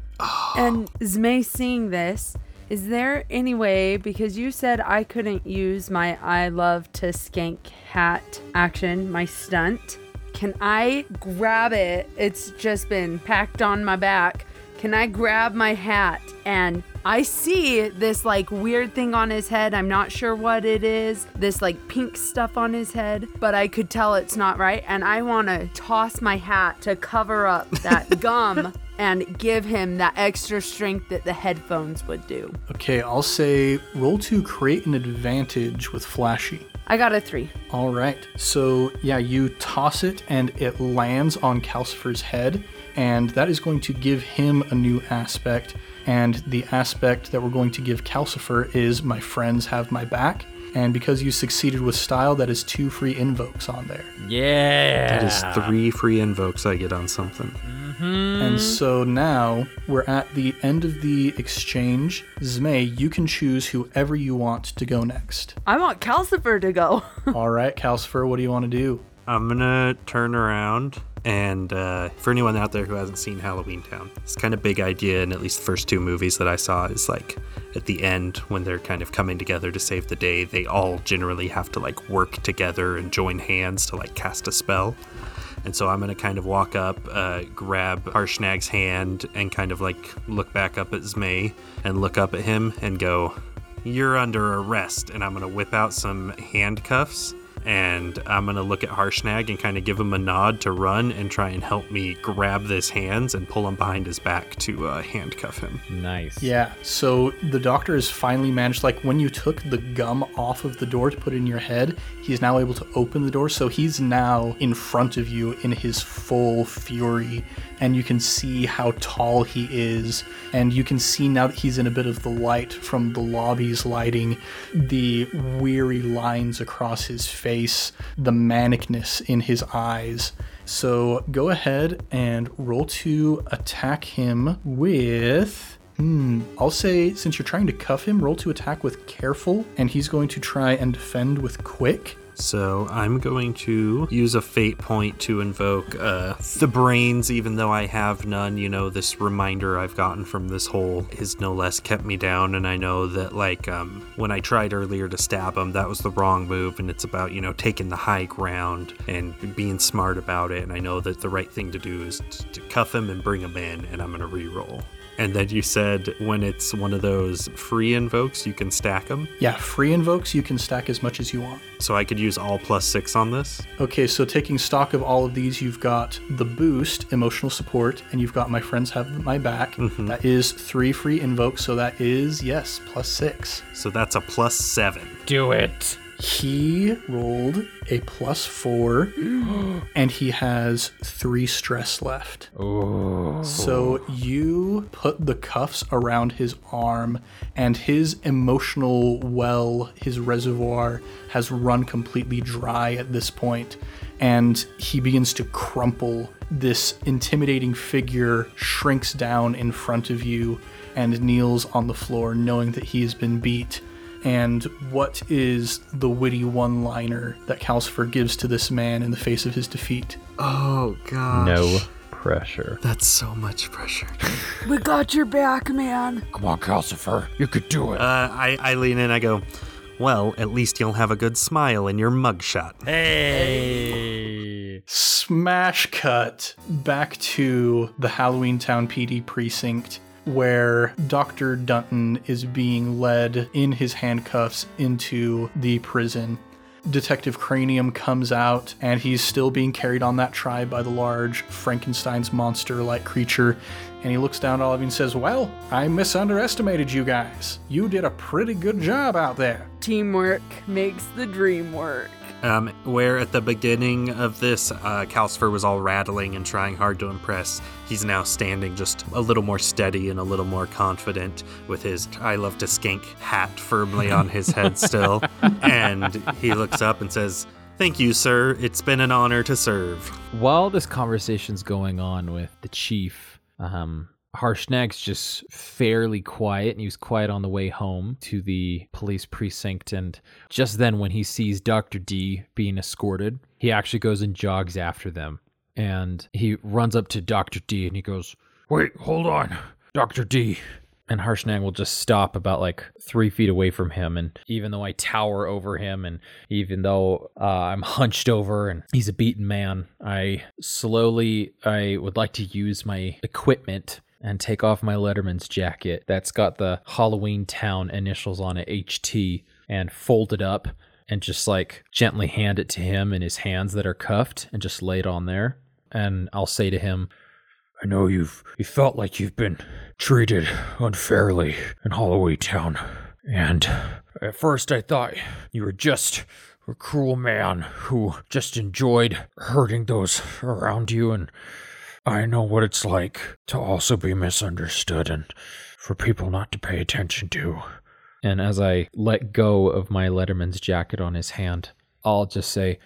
And Zmei seeing this, is there any way, because you said I couldn't use my I love to skank hat action, my stunt, can I grab it? It's just been packed on my back. Can I grab my hat and I see this like weird thing on his head. I'm not sure what it is. This like pink stuff on his head, but I could tell it's not right. And I want to toss my hat to cover up that gum and give him that extra strength that the headphones would do. Okay, I'll say roll to create an advantage with flashy. I got a three. All right. So, yeah, you toss it and it lands on Calcifer's head, and that is going to give him a new aspect. And the aspect that we're going to give Calcifer is My Friends Have My Back. And because you succeeded with style, that is two free invokes on there. Yeah. That is three free invokes I get on something. Mm-hmm. And so now we're at the end of the exchange. Zmei, you can choose whoever you want to go next. I want Calcifer to go. All right, Calcifer, what do you want to do? I'm gonna turn around and uh, for anyone out there who hasn't seen Halloween Town, it's kind of big idea in at least the first two movies that I saw is like at the end when they're kind of coming together to save the day, they all generally have to like work together and join hands to like cast a spell. And so I'm gonna kind of walk up, uh, grab Harshnag's hand, and kind of like look back up at Zmei and look up at him and go, "You're under arrest." And I'm gonna whip out some handcuffs and I'm gonna look at Harshnag and kind of give him a nod to run and try and help me grab this hands and pull him behind his back to uh, handcuff him. Nice. Yeah, so the doctor has finally managed, like, when you took the gum off of the door to put it in your head, he's now able to open the door. So he's now in front of you in his full fury, and you can see how tall he is. And you can see now that he's in a bit of the light from the lobby's lighting, the weary lines across his face, the manicness in his eyes. So go ahead and roll to attack him with. Hmm, I'll say since you're trying to cuff him, roll to attack with careful, and he's going to try and defend with quick. So I'm going to use a fate point to invoke uh, the brains, even though I have none. You know, this reminder I've gotten from this hole has no less kept me down, and I know that like um, when I tried earlier to stab him, that was the wrong move, and it's about you know taking the high ground and being smart about it. And I know that the right thing to do is to cuff him and bring him in, and I'm gonna re-roll. And then you said when it's one of those free invokes, you can stack them. Yeah, free invokes, you can stack as much as you want. So I could use all plus six on this. Okay, so taking stock of all of these, you've got the boost, emotional support, and you've got my friends have my back. Mm-hmm. That is three free invokes, so that is, yes, plus six. So that's a plus seven. Do it. He rolled a plus four, and he has three stress left. Oh. So you put the cuffs around his arm, and his emotional well, his reservoir, has run completely dry at this point, and he begins to crumple. This intimidating figure shrinks down in front of you and kneels on the floor, knowing that he has been beat. And what is the witty one liner that Calcifer gives to this man in the face of his defeat? Oh gosh. No pressure. That's so much pressure. We got your back, man. Come on, Calcifer. You could do it. Uh, I, I lean in. I go. Well, at least you'll have a good smile in your mugshot. hey. Smash cut back to the Halloween Town PD precinct where Dr. Dunton is being led in his handcuffs into the prison. Detective Cranium comes out and he's still being carried on that tribe by the large Frankenstein's monster like creature. And he looks down at all and says, Well, I misunderestimated you guys. You did a pretty good job out there. Teamwork makes the dream work. Um, where at the beginning of this, uh, Calcifer was all rattling and trying hard to impress. He's now standing just a little more steady and a little more confident with his I love to skink hat firmly on his head still. and he looks up and says, Thank you, sir. It's been an honor to serve. While this conversation's going on with the chief, um, Harshnag's just fairly quiet, and he was quiet on the way home to the police precinct. And just then, when he sees Dr. D being escorted, he actually goes and jogs after them. And he runs up to Dr. D and he goes, Wait, hold on. Dr. D. and Harshnag will just stop about like three feet away from him. And even though I tower over him, and even though uh, I'm hunched over and he's a beaten man, I slowly I would like to use my equipment and take off my Letterman's jacket that's got the Halloween Town initials on it, HT, and fold it up and just like gently hand it to him in his hands that are cuffed and just lay it on there. And I'll say to him, I know you've you felt like you've been treated unfairly in Holloway Town. And at first I thought you were just a cruel man who just enjoyed hurting those around you and I know what it's like to also be misunderstood and for people not to pay attention to. And as I let go of my Letterman's jacket on his hand, I'll just say,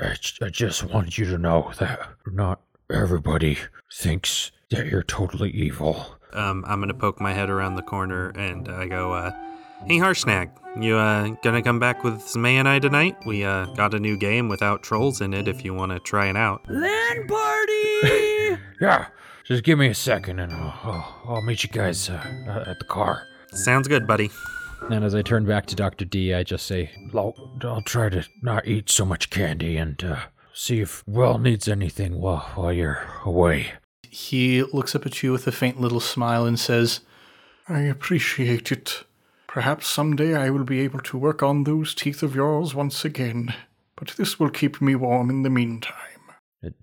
I, j- I just want you to know that not everybody thinks that you're totally evil. Um, I'm gonna poke my head around the corner and I go, uh, "Hey, Harshnag, you uh, gonna come back with some A and I tonight? We uh, got a new game without trolls in it. If you want to try it out." Land party! Yeah, just give me a second and I'll, I'll, I'll meet you guys uh, at the car. Sounds good, buddy. and as I turn back to Dr. D, I just say, I'll, I'll try to not eat so much candy and uh, see if Will needs anything while, while you're away. He looks up at you with a faint little smile and says, I appreciate it. Perhaps someday I will be able to work on those teeth of yours once again, but this will keep me warm in the meantime.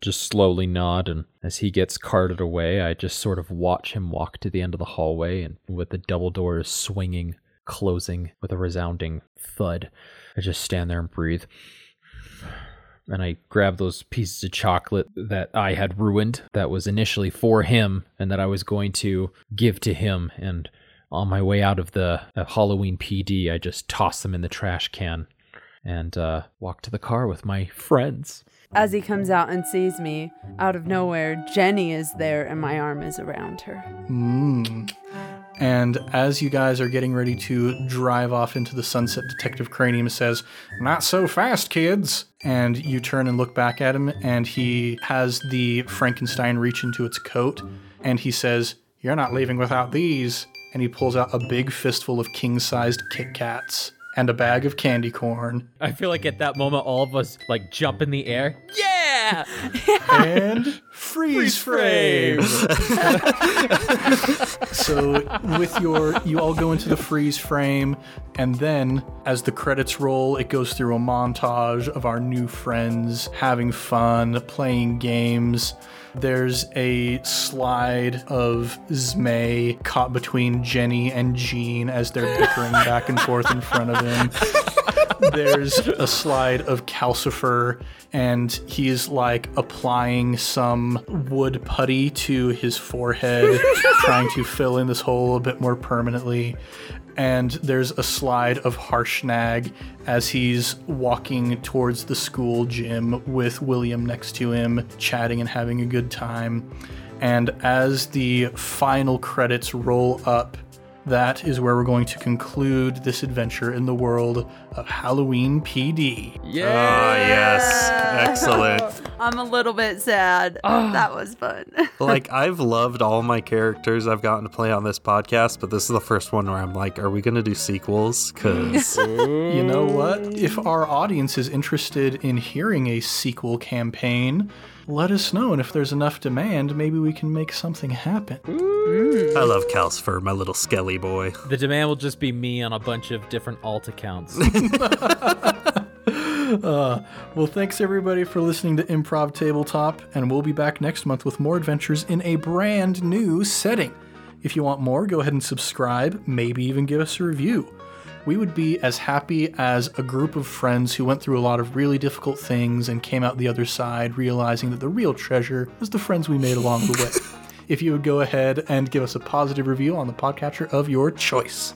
Just slowly nod, and as he gets carted away, I just sort of watch him walk to the end of the hallway, and with the double doors swinging, closing with a resounding thud, I just stand there and breathe. And I grab those pieces of chocolate that I had ruined, that was initially for him, and that I was going to give to him. And on my way out of the Halloween PD, I just toss them in the trash can and uh, walk to the car with my friends. As he comes out and sees me, out of nowhere, Jenny is there and my arm is around her. Mmm. And as you guys are getting ready to drive off into the sunset, Detective Cranium says, Not so fast, kids. And you turn and look back at him, and he has the Frankenstein reach into its coat, and he says, You're not leaving without these. And he pulls out a big fistful of king sized Kit Kats and a bag of candy corn. I feel like at that moment, all of us like jump in the air. Yeah! and freeze frame. so with your you all go into the freeze frame and then as the credits roll it goes through a montage of our new friends having fun playing games there's a slide of Zmei caught between Jenny and Jean as they're bickering back and forth in front of him. There's a slide of Calcifer, and he's like applying some wood putty to his forehead, trying to fill in this hole a bit more permanently and there's a slide of Harshnag as he's walking towards the school gym with William next to him, chatting and having a good time. And as the final credits roll up, that is where we're going to conclude this adventure in the world of Halloween PD. Ah, yes. Excellent. I'm a little bit sad. Oh. That was fun. like I've loved all my characters I've gotten to play on this podcast, but this is the first one where I'm like, are we gonna do sequels? Cause You know what? If our audience is interested in hearing a sequel campaign, let us know. And if there's enough demand, maybe we can make something happen. Mm. I love Calcifer, my little skelly boy. The demand will just be me on a bunch of different alt accounts. Uh, well, thanks everybody for listening to Improv Tabletop, and we'll be back next month with more adventures in a brand new setting. If you want more, go ahead and subscribe, maybe even give us a review. We would be as happy as a group of friends who went through a lot of really difficult things and came out the other side realizing that the real treasure was the friends we made along the way. if you would go ahead and give us a positive review on the podcatcher of your choice.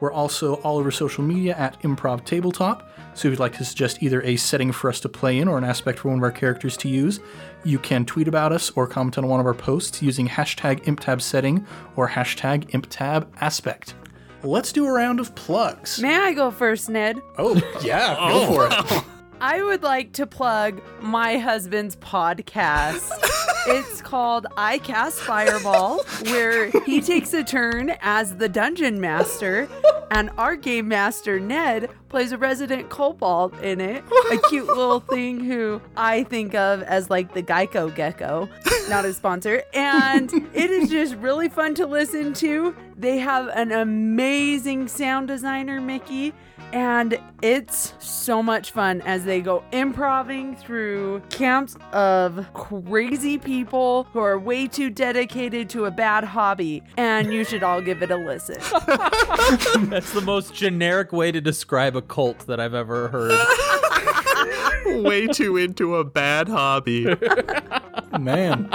We're also all over social media at Improv Tabletop. So if you'd like to suggest either a setting for us to play in or an aspect for one of our characters to use, you can tweet about us or comment on one of our posts using hashtag ImpTabSetting or hashtag ImpTabAspect. Let's do a round of plugs. May I go first, Ned? Oh, yeah, go oh. for it. I would like to plug my husband's podcast. it's called I Cast Fireball, where he takes a turn as the dungeon master, and our game master, Ned, plays a resident kobold in it. A cute little thing who I think of as like the Geico Gecko, not a sponsor. And it is just really fun to listen to. They have an amazing sound designer, Mickey. And it's so much fun as they go improving through camps of crazy people who are way too dedicated to a bad hobby. And you should all give it a listen. That's the most generic way to describe a cult that I've ever heard. Way too into a bad hobby. Man.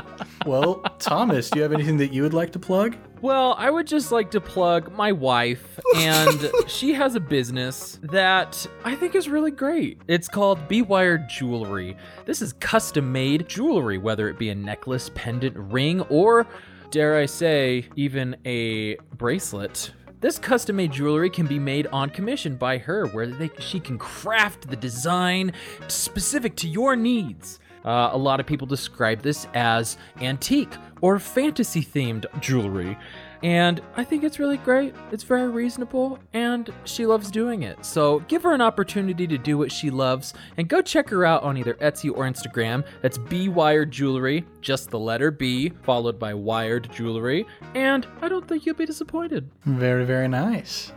Well, Thomas, do you have anything that you would like to plug? Well, I would just like to plug my wife, and she has a business that I think is really great. It's called Be Wired Jewelry. This is custom made jewelry, whether it be a necklace, pendant, ring, or dare I say, even a bracelet. This custom made jewelry can be made on commission by her, where they, she can craft the design specific to your needs. Uh, a lot of people describe this as antique or fantasy themed jewelry. And I think it's really great. It's very reasonable, and she loves doing it. So give her an opportunity to do what she loves, and go check her out on either Etsy or Instagram. That's B Wired Jewelry, just the letter B, followed by Wired Jewelry. And I don't think you'll be disappointed. Very, very nice.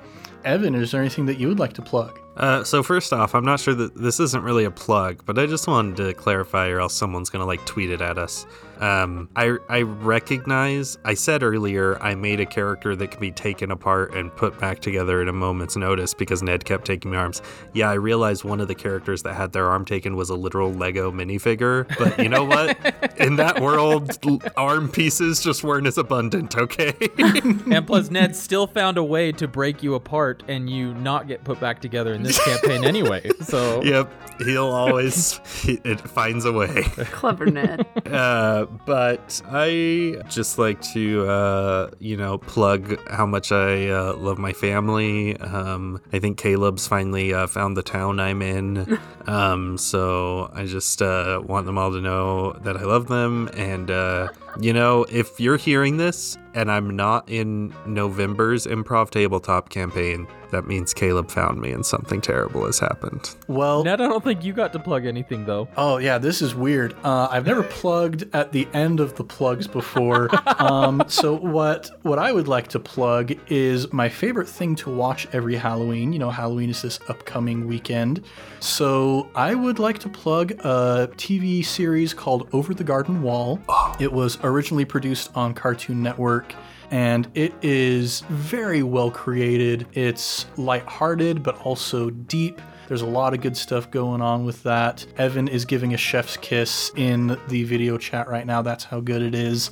Evan, is there anything that you would like to plug? Uh, so first off, I'm not sure that this isn't really a plug, but I just wanted to clarify, or else someone's gonna like tweet it at us. Um, I I recognize. I said earlier I made a character that can be taken apart and put back together at a moment's notice because Ned kept taking my arms. Yeah, I realized one of the characters that had their arm taken was a literal Lego minifigure. But you know what? In that world, arm pieces just weren't as abundant. Okay. and plus, Ned still found a way to break you apart and you not get put back together in in this campaign anyway. So Yep, he'll always he, it finds a way. Clever Ned. Uh, but I just like to, uh, you know, plug how much I uh, love my family. Um, I think Caleb's finally uh, found the town I'm in. Um, so I just uh, want them all to know that I love them. And, uh, you know, if you're hearing this and I'm not in November's improv tabletop campaign, that means Caleb found me and something terrible has happened. Well, Ned, I don't think you got to plug anything though. Oh yeah, this is weird. Uh, I've never plugged at the end of the plugs before. um, so what what I would like to plug is my favorite thing to watch every Halloween. You know, Halloween is this upcoming weekend. So I would like to plug a TV series called Over the Garden Wall. It was originally produced on Cartoon Network and it is very well created. It's lighthearted but also deep. There's a lot of good stuff going on with that. Evan is giving a chef's kiss in the video chat right now. That's how good it is.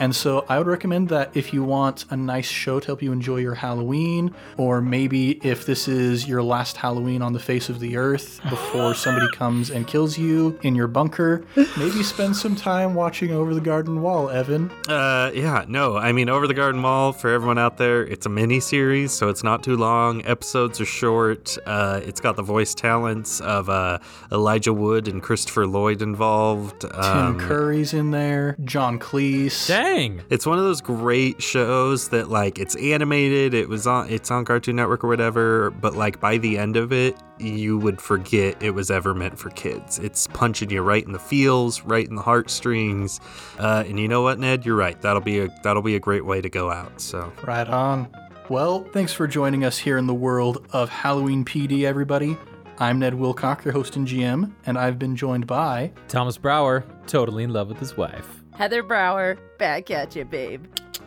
And so I would recommend that if you want a nice show to help you enjoy your Halloween, or maybe if this is your last Halloween on the face of the earth before somebody comes and kills you in your bunker, maybe spend some time watching Over the Garden Wall, Evan. Uh, yeah, no, I mean, Over the Garden Wall, for everyone out there, it's a mini series, so it's not too long. Episodes are short. Uh, it's got the voice talents of uh, Elijah Wood and Christopher Lloyd involved. Tim Um, Curry's in there, John Cleese. Dang. It's one of those great shows that like it's animated, it was on it's on Cartoon Network or whatever, but like by the end of it, you would forget it was ever meant for kids. It's punching you right in the feels, right in the heartstrings. Uh, and you know what, Ned? You're right. That'll be a that'll be a great way to go out. So Right on. Well, thanks for joining us here in the world of Halloween PD, everybody. I'm Ned Wilcock, your host and GM, and I've been joined by. Thomas Brower, totally in love with his wife. Heather Brower, back at you, babe.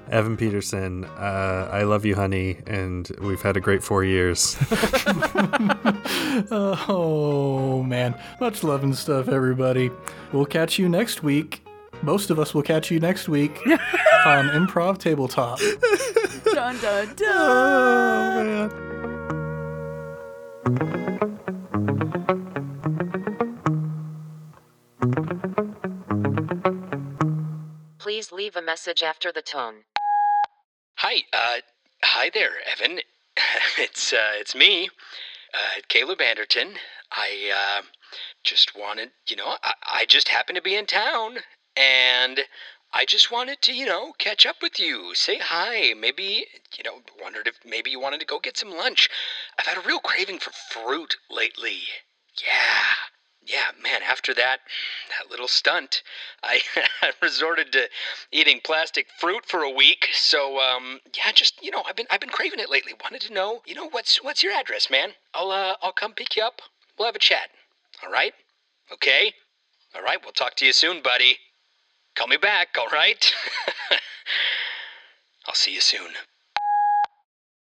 Evan Peterson, uh, I love you, honey, and we've had a great four years. Oh, man. Much love and stuff, everybody. We'll catch you next week. Most of us will catch you next week on Improv Tabletop. Dun dun dun. oh man. Please leave a message after the tone. Hi, uh, hi there, Evan. it's uh, it's me, uh, Caleb Anderton. I uh, just wanted, you know, I, I just happened to be in town, and I just wanted to, you know, catch up with you, say hi. Maybe, you know, wondered if maybe you wanted to go get some lunch. I've had a real craving for fruit lately. Yeah. Yeah, man, after that that little stunt, I resorted to eating plastic fruit for a week. So um yeah, just you know, I've been I've been craving it lately. Wanted to know, you know, what's what's your address, man? I'll uh I'll come pick you up. We'll have a chat. All right? Okay? All right, we'll talk to you soon, buddy. Call me back, all right? I'll see you soon.